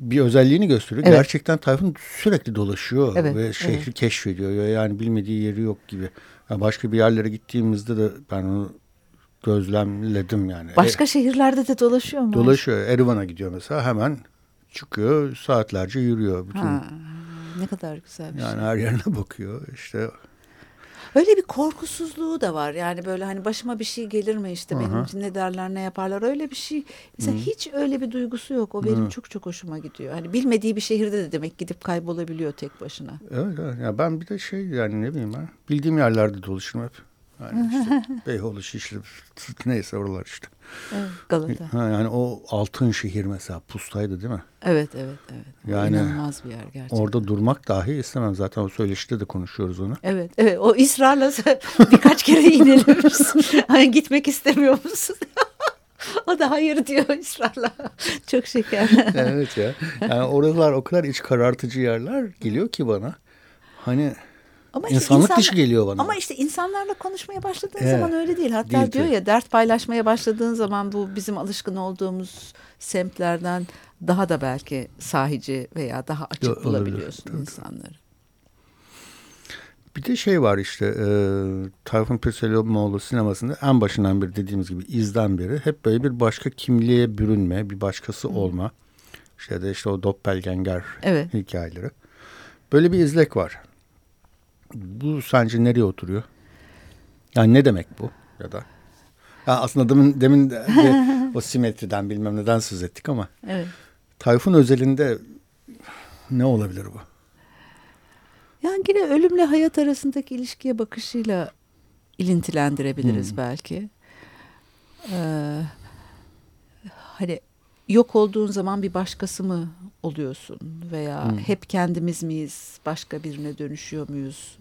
bir özelliğini gösteriyor. Evet. Gerçekten Tayfun sürekli dolaşıyor evet, ve şehri evet. keşfediyor. Yani bilmediği yeri yok gibi. Yani başka bir yerlere gittiğimizde de ben onu gözlemledim yani. Başka e, şehirlerde de dolaşıyor mu? Dolaşıyor. Erivan'a gidiyor mesela hemen çıkıyor saatlerce yürüyor. Bütün, ha, ne kadar güzel bir yani şey. her yerine bakıyor. İşte Öyle bir korkusuzluğu da var. Yani böyle hani başıma bir şey gelir mi işte benim için ne derler ne yaparlar öyle bir şey. Mesela Hı. hiç öyle bir duygusu yok. O benim Hı. çok çok hoşuma gidiyor. Hani bilmediği bir şehirde de demek gidip kaybolabiliyor tek başına. Evet, evet. Ya ben bir de şey yani ne bileyim ben bildiğim yerlerde dolaşırım hep. Yani işte Beykoğlu, Şişli neyse oralar işte. Evet, Galata. Ha, yani o altın şehir mesela pustaydı değil mi? Evet evet evet. Yani İnanılmaz bir yer gerçekten. Orada durmak dahi istemem. Zaten o söyleşide de konuşuyoruz onu. Evet evet o ısrarla birkaç kere inelim. hani gitmek istemiyor musun? o da hayır diyor ısrarla. Çok şeker. evet ya. Yani oralar o kadar iç karartıcı yerler geliyor ki bana. Hani ama işte İnsanlık insan, dışı geliyor bana. Ama işte insanlarla konuşmaya başladığın evet. zaman öyle değil. Hatta değil diyor ya dert paylaşmaya başladığın zaman bu bizim alışkın olduğumuz semtlerden daha da belki sahici veya daha açık Yo, bulabiliyorsun olabilir. insanları. Bir de şey var işte e, Tayfun Peselomoğlu sinemasında en başından beri dediğimiz gibi izden beri hep böyle bir başka kimliğe bürünme, bir başkası Hı. olma. İşte de işte o doppelganger evet. hikayeleri. Böyle bir izlek var. Bu sence nereye oturuyor? Yani ne demek bu ya da? Ya aslında demin, demin de, o simetriden bilmem neden söz ettik ama. Evet. Tayfun özelinde ne olabilir bu? Yani yine ölümle hayat arasındaki ilişkiye bakışıyla ilintilendirebiliriz hmm. belki. Ee, hani yok olduğun zaman bir başkası mı oluyorsun? Veya hmm. hep kendimiz miyiz? Başka birine dönüşüyor muyuz?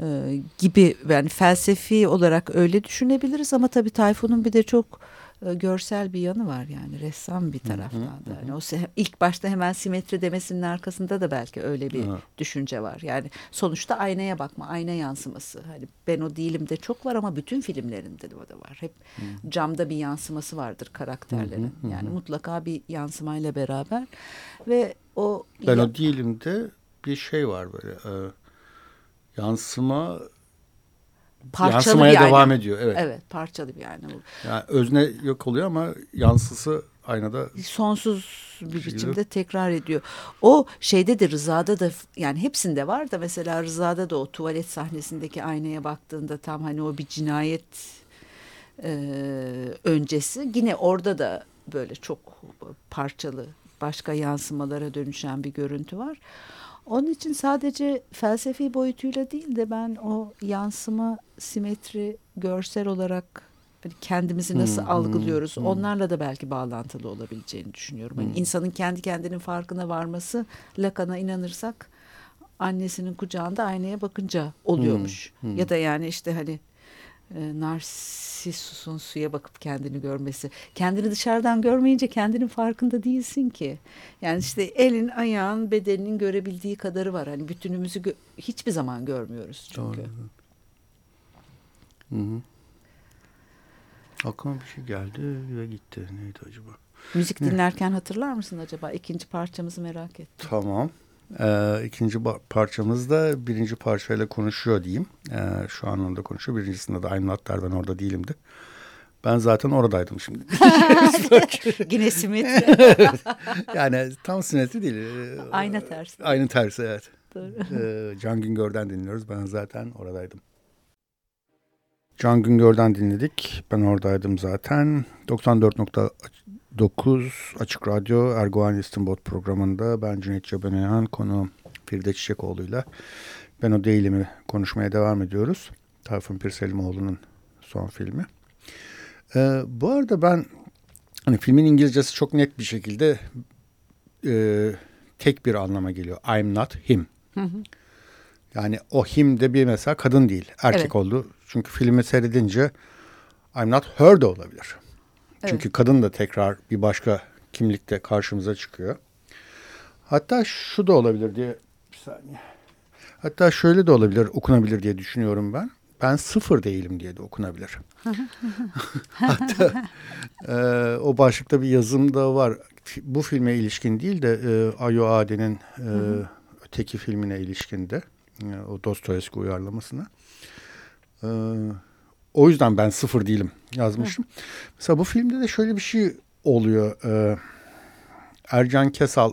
E, gibi. Yani felsefi olarak öyle düşünebiliriz ama tabii Tayfun'un bir de çok görsel bir yanı var yani ressam bir taraftan da. Yani o ilk başta hemen simetri demesinin arkasında da belki öyle bir hı. düşünce var. Yani sonuçta aynaya bakma, ayna yansıması. Hani ben o değilim de çok var ama bütün filmlerinde de o da var. Hep hı. camda bir yansıması vardır karakterlerin. Hı hı hı. Yani mutlaka bir yansımayla beraber ve o ben o değilim de bir şey var böyle. E, yansıma parçalı yansımaya bir devam ayna. ediyor. Evet. Evet, parçalı bir ayna bu. Yani özne yok oluyor ama yansısı aynada sonsuz bir biçimde tekrar ediyor. O şeyde de Rıza'da da yani hepsinde var da mesela Rıza'da da o tuvalet sahnesindeki aynaya baktığında tam hani o bir cinayet e, öncesi yine orada da böyle çok parçalı başka yansımalara dönüşen bir görüntü var. Onun için sadece felsefi boyutuyla değil de ben o yansıma, simetri, görsel olarak hani kendimizi nasıl hmm, algılıyoruz hmm, onlarla da belki bağlantılı olabileceğini düşünüyorum. Hani hmm. insanın kendi kendinin farkına varması Lacan'a inanırsak annesinin kucağında aynaya bakınca oluyormuş. Hmm, hmm. Ya da yani işte hani e, Narsissus'un suya bakıp kendini görmesi. Kendini dışarıdan görmeyince kendinin farkında değilsin ki. Yani işte elin, ayağın, bedeninin görebildiği kadarı var. Hani bütünümüzü gö- hiçbir zaman görmüyoruz çünkü. Doğru. Hı hı. Aklıma bir şey geldi ve gitti. Neydi acaba? Müzik dinlerken hatırlar mısın acaba? İkinci parçamızı merak ettim. Tamam. Ee, ikinci parçamız da birinci parçayla konuşuyor diyeyim. Ee, şu anlamda konuşuyor. Birincisinde de aynı hatlar ben orada değilimdi. Ben zaten oradaydım şimdi. Yine simetri. yani tam simetri değil. Ee, aynı tersi. Aynı tersi evet. Doğru. Ee, Can Güngör'den dinliyoruz. Ben zaten oradaydım. Can Güngör'den dinledik. Ben oradaydım zaten. 94.9 Açık Radyo Erguvan İstinbot programında ben Cüneyt Cebenayan konu Feride Çiçekoğlu'yla Ben o değilimi konuşmaya devam ediyoruz. Tayfun Pirselimoğlu'nun son filmi. Ee, bu arada ben hani filmin İngilizcesi çok net bir şekilde e, tek bir anlama geliyor. I'm not him. Hı hı. Yani o him de bir mesela kadın değil. Erkek evet. oldu. Çünkü filmi seyredince I'm not her de olabilir. Evet. Çünkü kadın da tekrar bir başka kimlikte karşımıza çıkıyor. Hatta şu da olabilir diye bir saniye. Hatta şöyle de olabilir, okunabilir diye düşünüyorum ben. Ben sıfır değilim diye de okunabilir. Hatta e, o başlıkta bir yazım da var. Bu filme ilişkin değil de e, Ayo Ade'nin e, öteki filmine ilişkin de o Dostoyevski uyarlamasına. Ee, o yüzden ben sıfır değilim yazmıştım. Hı. Mesela bu filmde de şöyle bir şey oluyor. Ee, Ercan Kesal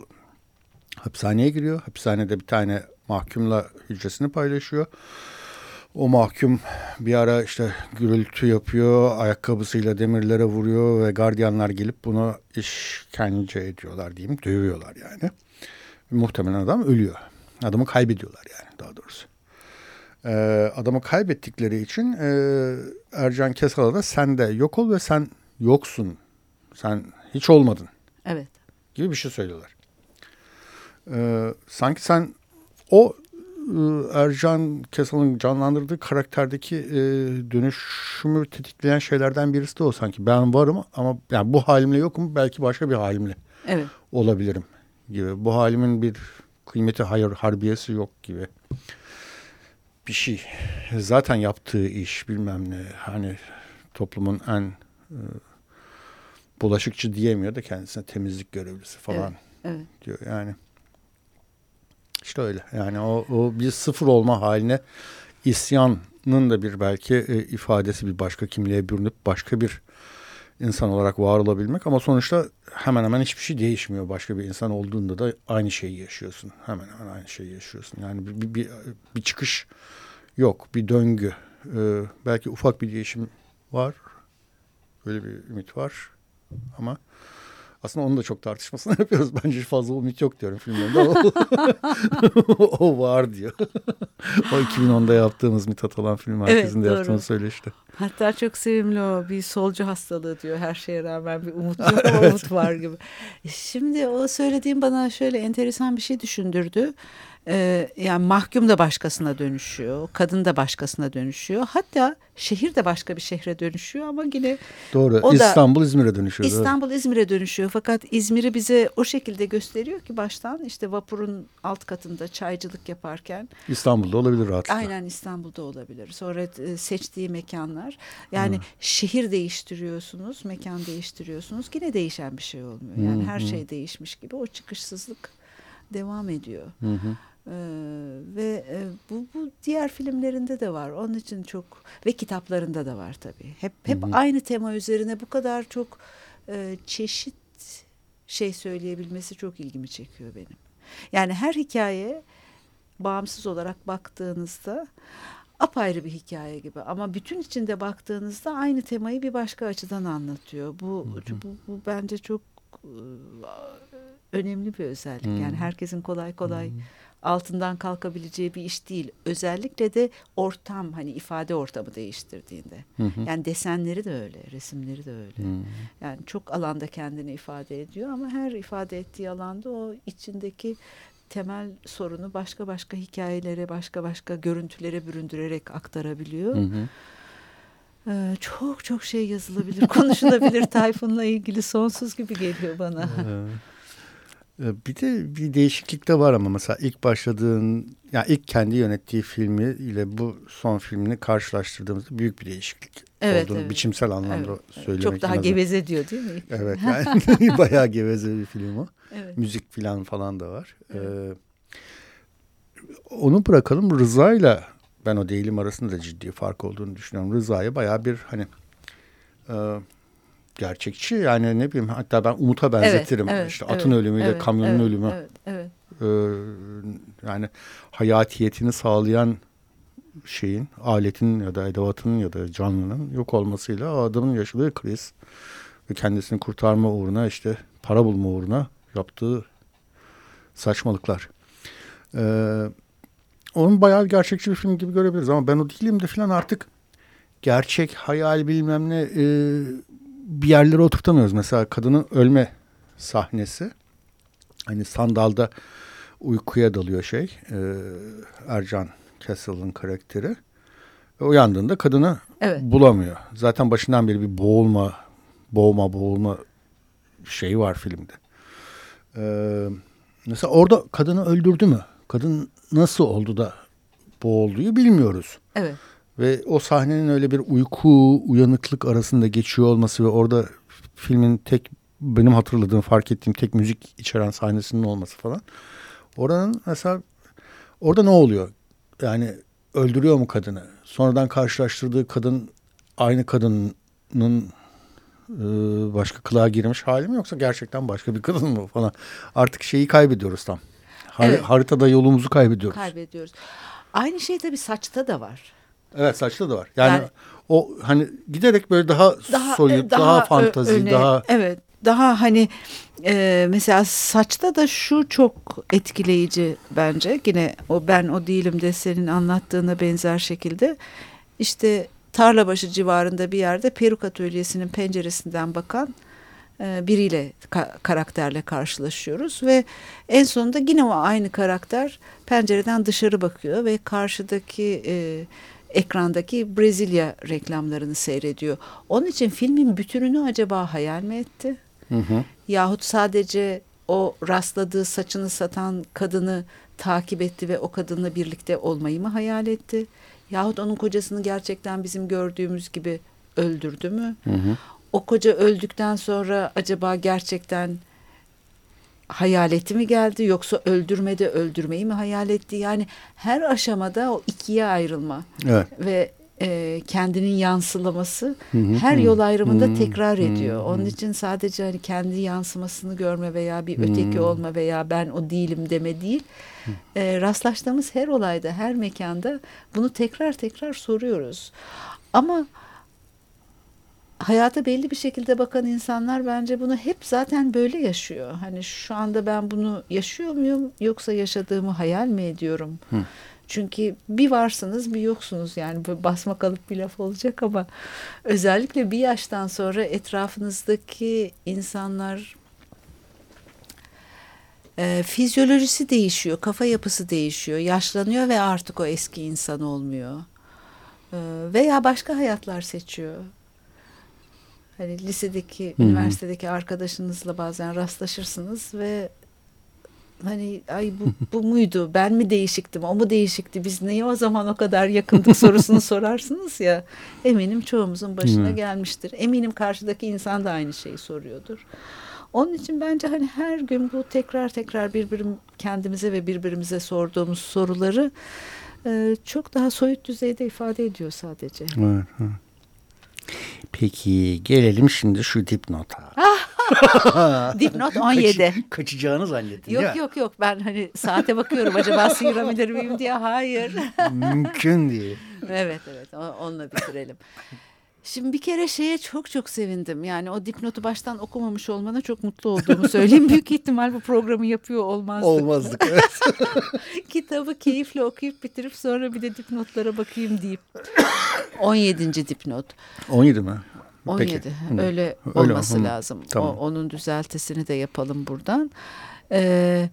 hapishaneye giriyor. Hapishanede bir tane mahkumla hücresini paylaşıyor. O mahkum bir ara işte gürültü yapıyor, ayakkabısıyla demirlere vuruyor ve gardiyanlar gelip bunu işkence ediyorlar diyeyim, dövüyorlar yani. Muhtemelen adam ölüyor. Adamı kaybediyorlar yani daha doğrusu. Ee, adamı kaybettikleri için e, Ercan Kesal'a da sen de yok ol ve sen yoksun. Sen hiç olmadın. Evet. Gibi bir şey söylüyorlar. Ee, sanki sen o e, Ercan Kesal'ın canlandırdığı karakterdeki e, dönüşümü tetikleyen şeylerden birisi de o sanki. Ben varım ama yani bu halimle yokum belki başka bir halimle evet. olabilirim gibi. Bu halimin bir kıymeti hayır harbiyesi yok gibi bir şey. Zaten yaptığı iş bilmem ne hani toplumun en e, bulaşıkçı diyemiyor da kendisine temizlik görevlisi falan evet, evet. diyor yani. İşte öyle yani o, o bir sıfır olma haline isyanın da bir belki e, ifadesi bir başka kimliğe bürünüp başka bir insan olarak var olabilmek ama sonuçta hemen hemen hiçbir şey değişmiyor. Başka bir insan olduğunda da aynı şeyi yaşıyorsun. Hemen hemen aynı şeyi yaşıyorsun. Yani bir, bir, bir, çıkış yok, bir döngü. Ee, belki ufak bir değişim var. Böyle bir ümit var ama aslında onu da çok tartışmasını yapıyoruz. Bence fazla ümit yok diyorum filmlerinde. O, o var diyor. o 2010'da yaptığımız Mithat olan film herkesin evet, de yaptığını söyleşti. Hatta çok sevimli o bir solcu hastalığı diyor. Her şeye rağmen bir umut yok ama umut var gibi. Şimdi o söylediğim bana şöyle enteresan bir şey düşündürdü. Ee, yani mahkum da başkasına dönüşüyor, kadın da başkasına dönüşüyor. Hatta şehir de başka bir şehre dönüşüyor ama yine Doğru. O İstanbul İzmir'e dönüşüyor. İstanbul İzmir'e dönüşüyor. Fakat İzmir'i bize o şekilde gösteriyor ki baştan işte vapurun alt katında çaycılık yaparken İstanbul'da olabilir rahatlıkla. Aynen İstanbul'da olabilir. Sonra e, seçtiği mekanlar. Yani hmm. şehir değiştiriyorsunuz, mekan değiştiriyorsunuz. Yine değişen bir şey olmuyor. Yani hmm. her şey değişmiş gibi o çıkışsızlık devam ediyor. Hı ee, ve e, bu, bu diğer filmlerinde de var. Onun için çok ve kitaplarında da var tabii. Hep hep hı hı. aynı tema üzerine bu kadar çok e, çeşit şey söyleyebilmesi çok ilgimi çekiyor benim. Yani her hikaye bağımsız olarak baktığınızda apayrı bir hikaye gibi ama bütün içinde baktığınızda aynı temayı bir başka açıdan anlatıyor. Bu hı hı. bu, bu bence çok önemli bir özellik. Hı. Yani herkesin kolay kolay hı altından kalkabileceği bir iş değil. Özellikle de ortam hani ifade ortamı değiştirdiğinde. Hı. Yani desenleri de öyle, resimleri de öyle. Hı. Yani çok alanda kendini ifade ediyor ama her ifade ettiği alanda o içindeki temel sorunu başka başka hikayelere, başka başka görüntülere büründürerek aktarabiliyor. Hı hı. Ee, çok çok şey yazılabilir, konuşulabilir Tayfun'la ilgili sonsuz gibi geliyor bana. Ee, bir de bir değişiklik de var ama mesela ilk başladığın, yani ilk kendi yönettiği filmi ile bu son filmini karşılaştırdığımızda büyük bir değişiklik evet, olduğunu evet. biçimsel anlamda evet, söylemek Çok daha geveze diyor değil mi? Evet yani bayağı geveze bir film o. Evet. Müzik falan falan da var. Evet. Ee, onu bırakalım Rıza'yla ben o değilim arasında da ciddi fark olduğunu düşünüyorum. Rıza'ya bayağı bir hani e, gerçekçi yani ne bileyim hatta ben Umut'a benzetirim. Evet, evet, işte atın evet, ölümüyle evet, kamyonun evet, ölümü. Evet, evet. Ee, yani hayatiyetini sağlayan şeyin, aletin ya da edevatın ya da canlının yok olmasıyla adamın yaşadığı kriz ve kendisini kurtarma uğruna işte para bulma uğruna yaptığı saçmalıklar. Ee, onun bayağı gerçekçi bir film gibi görebiliriz ama ben o değilim de falan artık gerçek, hayal bilmem ne e, bir yerlere oturtamıyoruz. Mesela kadının ölme sahnesi. Hani sandalda uykuya dalıyor şey. E, Ercan Castle'ın karakteri. Ve uyandığında kadını evet. bulamıyor. Zaten başından beri bir boğulma, boğma, boğulma şeyi var filmde. Ee, mesela orada kadını öldürdü mü? Kadın nasıl oldu da boğulduğu bilmiyoruz. Evet. Ve o sahnenin öyle bir uyku, uyanıklık arasında geçiyor olması ve orada filmin tek benim hatırladığım, fark ettiğim tek müzik içeren sahnesinin olması falan. Oranın mesela orada ne oluyor? Yani öldürüyor mu kadını? Sonradan karşılaştırdığı kadın aynı kadının e, başka kılığa girmiş hali mi yoksa gerçekten başka bir kadın mı falan. Artık şeyi kaybediyoruz tam. Har evet. Haritada yolumuzu kaybediyoruz. Kaybediyoruz. Aynı şey tabii saçta da var. Evet saçta da var. Yani, yani o hani giderek böyle daha, daha soyut, daha, daha fantazi, öne, daha evet daha hani e, mesela saçta da şu çok etkileyici bence. Yine o ben o değilim de senin anlattığına benzer şekilde işte Tarlabaşı civarında bir yerde peruk atölyesinin penceresinden bakan e, biriyle ka karakterle karşılaşıyoruz ve en sonunda yine o aynı karakter pencereden dışarı bakıyor ve karşıdaki e, ekrandaki Brezilya reklamlarını seyrediyor. Onun için filmin bütününü acaba hayal mi etti? Hı hı. Yahut sadece o rastladığı saçını satan kadını takip etti ve o kadınla birlikte olmayı mı hayal etti? Yahut onun kocasını gerçekten bizim gördüğümüz gibi öldürdü mü? Hı hı. O koca öldükten sonra acaba gerçekten hayaleti mi geldi yoksa öldürmede öldürmeyi mi hayal etti? Yani her aşamada o ikiye ayrılma evet. ve e, kendinin yansılaması hı hı, her hı, yol ayrımında hı, tekrar hı, ediyor. Hı, Onun için sadece hani kendi yansımasını görme veya bir öteki hı. olma veya ben o değilim deme değil. E, rastlaştığımız her olayda, her mekanda bunu tekrar tekrar soruyoruz. Ama hayata belli bir şekilde bakan insanlar bence bunu hep zaten böyle yaşıyor. Hani şu anda ben bunu yaşıyor muyum yoksa yaşadığımı hayal mi ediyorum? Hı. Çünkü bir varsınız bir yoksunuz yani basma kalıp bir laf olacak ama özellikle bir yaştan sonra etrafınızdaki insanlar e, fizyolojisi değişiyor, kafa yapısı değişiyor, yaşlanıyor ve artık o eski insan olmuyor. E, veya başka hayatlar seçiyor. Hani lisedeki, Hı-hı. üniversitedeki arkadaşınızla bazen rastlaşırsınız ve hani ay bu, bu muydu ben mi değişiktim o mu değişikti biz niye o zaman o kadar yakındık sorusunu sorarsınız ya eminim çoğumuzun başına hmm. gelmiştir eminim karşıdaki insan da aynı şeyi soruyordur onun için bence hani her gün bu tekrar tekrar birbirim kendimize ve birbirimize sorduğumuz soruları e, çok daha soyut düzeyde ifade ediyor sadece. Evet, evet. Peki gelelim şimdi şu dipnota. Dipnot 17. Kaç, kaçacağını zannettin Yok yok yok ben hani saate bakıyorum acaba sıyırabilir miyim diye hayır. Mümkün değil. Evet evet onunla bitirelim. Şimdi bir kere şeye çok çok sevindim. Yani o dipnotu baştan okumamış olmana çok mutlu olduğumu söyleyeyim. Büyük ihtimal bu programı yapıyor olmazdık. Olmazdık evet. Kitabı keyifle okuyup bitirip sonra bir de dipnotlara bakayım deyip. 17. dipnot. 17 mi? 17. Peki. Öyle olması Öyle, lazım. Tamam. O, onun düzeltisini de yapalım buradan. Ee,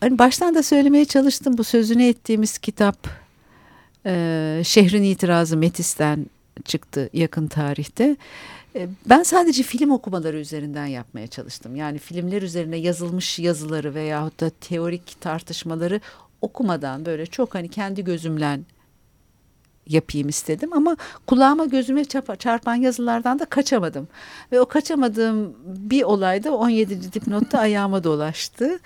hani baştan da söylemeye çalıştım bu sözünü ettiğimiz kitap e, Şehrin İtirazı Metis'ten çıktı yakın tarihte. Ee, ben sadece film okumaları üzerinden yapmaya çalıştım. Yani filmler üzerine yazılmış yazıları veyahut da teorik tartışmaları okumadan böyle çok hani kendi gözümle yapayım istedim ama kulağıma gözüme çarpan yazılardan da kaçamadım. Ve o kaçamadığım bir olayda 17. dipnotta ayağıma dolaştı.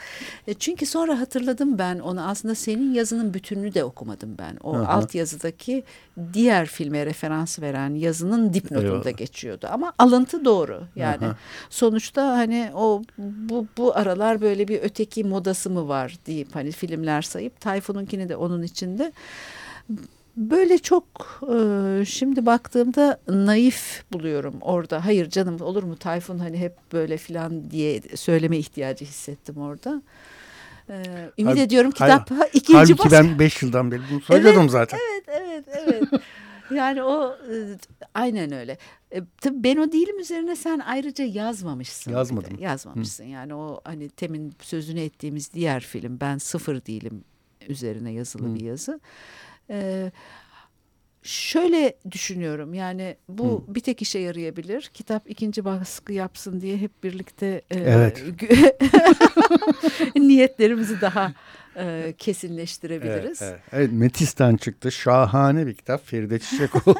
E, çünkü sonra hatırladım ben onu aslında senin yazının bütününü de okumadım ben. O Aha. alt yazıdaki diğer filme referans veren yazının dipnotunda Eyvallah. geçiyordu. Ama alıntı doğru. Yani Aha. sonuçta hani o bu, bu aralar böyle bir öteki modası mı var deyip hani filmler sayıp Tayfun'unkini de onun içinde böyle çok e, şimdi baktığımda naif buluyorum orada. Hayır canım olur mu Tayfun hani hep böyle filan diye söyleme ihtiyacı hissettim orada. Ee, ümit Halbuki- ediyorum kitap hayır, ikinci Halbuki baskı. ben 5 yıldan beri bunu söylüyordum zaten. Evet, evet, evet. yani o e, aynen öyle. E, tabii ben o değilim üzerine sen ayrıca yazmamışsın. Yazmadım. Yazmamışsın. Yani o hani temin sözünü ettiğimiz diğer film Ben Sıfır Değilim üzerine yazılı Hı. bir yazı. E, şöyle düşünüyorum yani bu bir tek işe yarayabilir. Kitap ikinci baskı yapsın diye hep birlikte e, Evet. niyetlerimizi daha e, kesinleştirebiliriz. Evet, evet. evet, Metis'ten çıktı. Şahane bir kitap. Feride Çiçekoğlu.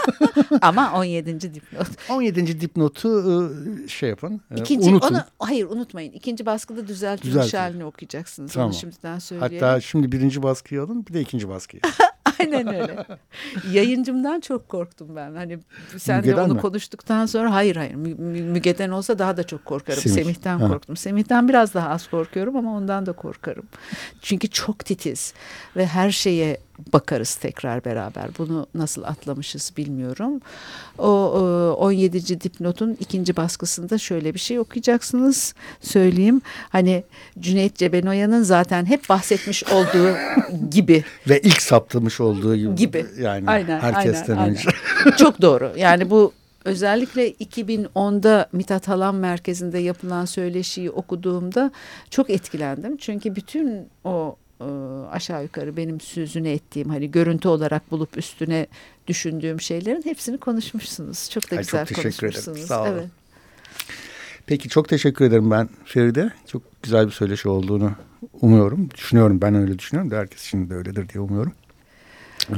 Ama 17. dipnot. 17. dipnotu e, şey yapın. e, İkinci, unutun. onu hayır unutmayın. İkinci baskıda düzeltilmiş Düzeltin. halini okuyacaksınız. Tamam. Onu şimdiden söyleyelim. Hatta şimdi birinci baskıyı alın bir de ikinci baskıyı. Aynen öyle. Yayıncımdan çok korktum ben. Hani sen de onu mi? konuştuktan sonra hayır hayır Mü- Mü- Müge'den olsa daha da çok korkarım. Semih. Semih'ten Ha. korktum. Semih'ten biraz daha az korkuyorum ama ondan da korkarım. Çünkü çok titiz ve her şeye bakarız tekrar beraber. Bunu nasıl atlamışız bilmiyorum. O, o 17. dipnotun ikinci baskısında şöyle bir şey okuyacaksınız. Söyleyeyim. Hani Cüneyt Cebenoya'nın zaten hep bahsetmiş olduğu gibi Ve ilk saptamış olduğu gibi. Gibi. Yani Aynen, herkesten aynen, önce. Çok doğru. Yani bu özellikle 2010'da Mithat Halan Merkezi'nde yapılan söyleşiyi okuduğumda çok etkilendim. Çünkü bütün o e, aşağı yukarı benim sözünü ettiğim hani görüntü olarak bulup üstüne düşündüğüm şeylerin hepsini konuşmuşsunuz. Çok da Ay, güzel çok teşekkür ederim. konuşmuşsunuz. Sağ olun. Evet. Peki çok teşekkür ederim ben Feride. Çok güzel bir söyleşi olduğunu umuyorum. Düşünüyorum ben öyle düşünüyorum da herkes şimdi de öyledir diye umuyorum. Ee,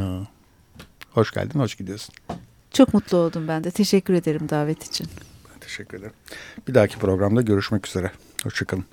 hoş geldin, hoş gidiyorsun. Çok mutlu oldum ben de. Teşekkür ederim davet için. Ben teşekkür ederim. Bir dahaki programda görüşmek üzere. Hoşçakalın.